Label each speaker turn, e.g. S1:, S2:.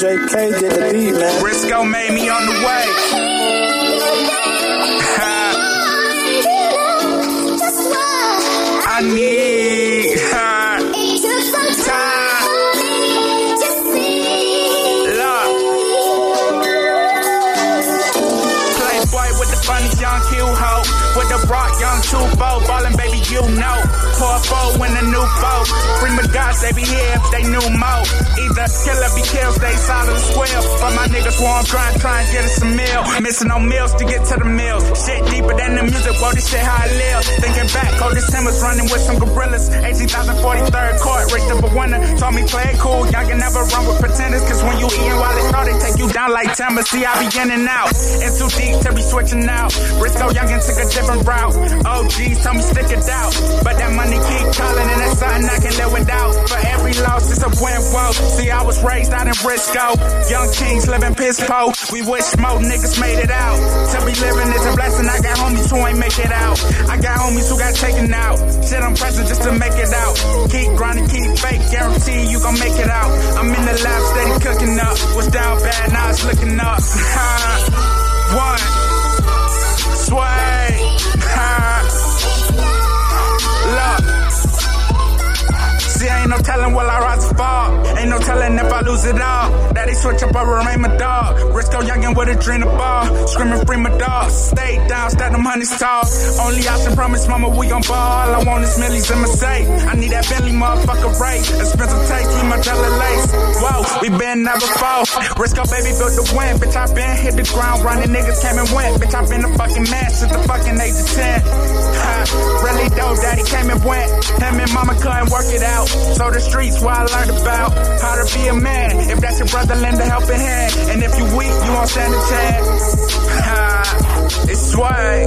S1: JK did the beat, man.
S2: Briscoe made me on the way. I need her. It took some time. Playboy with the funny young Q. With the rock young two Tubo. Ballin' baby, you know. Pour foe in a new boat. Bring the gods, they be here if they knew more. Either kill or be killed, stay solid and square. But my niggas want grind, try and get us some meal. Missing no meals to get to the meals. Shit deeper than the music, whoa, this shit how I live. Thinking back, this Simmons running with some gorillas. 18,043rd court, ranked up winner. Told me play it cool, y'all can never run with pretenders. Cause when you eating while it's hard, they take you down like timber. See, I be in and out. In too deep to be switching out. Briscoe Youngin took a different route. OGs tell me stick it out. But that money keep calling and that's something I can live without. For every loss, it's a win, whoa. See, I was raised out in Briscoe. Young kings living piss po. We wish more niggas made it out. Who ain't make it out. I got homies who got taken out. Shit, I'm pressing just to make it out. Keep grinding, keep fake. Guarantee you gon' make it out. I'm in the lab, steady cooking up. Was down bad, now it's looking up. One. Sway. Look. See, I ain't no telling will I rise or fall. No telling if I lose it all. Daddy switch up or remain my dog. Risco youngin' with a dream of ball. Screaming free my dog. Stay down, stack them honeys tall. Only option promise, mama, we gon' ball. All I want is millies in my safe. I need that Bentley motherfucker rate. Expensive taste, keep my jelly lace. Whoa, we been never fall. Risco baby built the win. Bitch, I been hit the ground running. Niggas came and went. Bitch, I been a fucking man since the fucking age of 10. Ha, really though, daddy came and went. Him and mama couldn't work it out. So the streets where I learned about how to be a man. If that's your brother, lend a helping hand. And if you weak, you won't stand a chance. it's swag.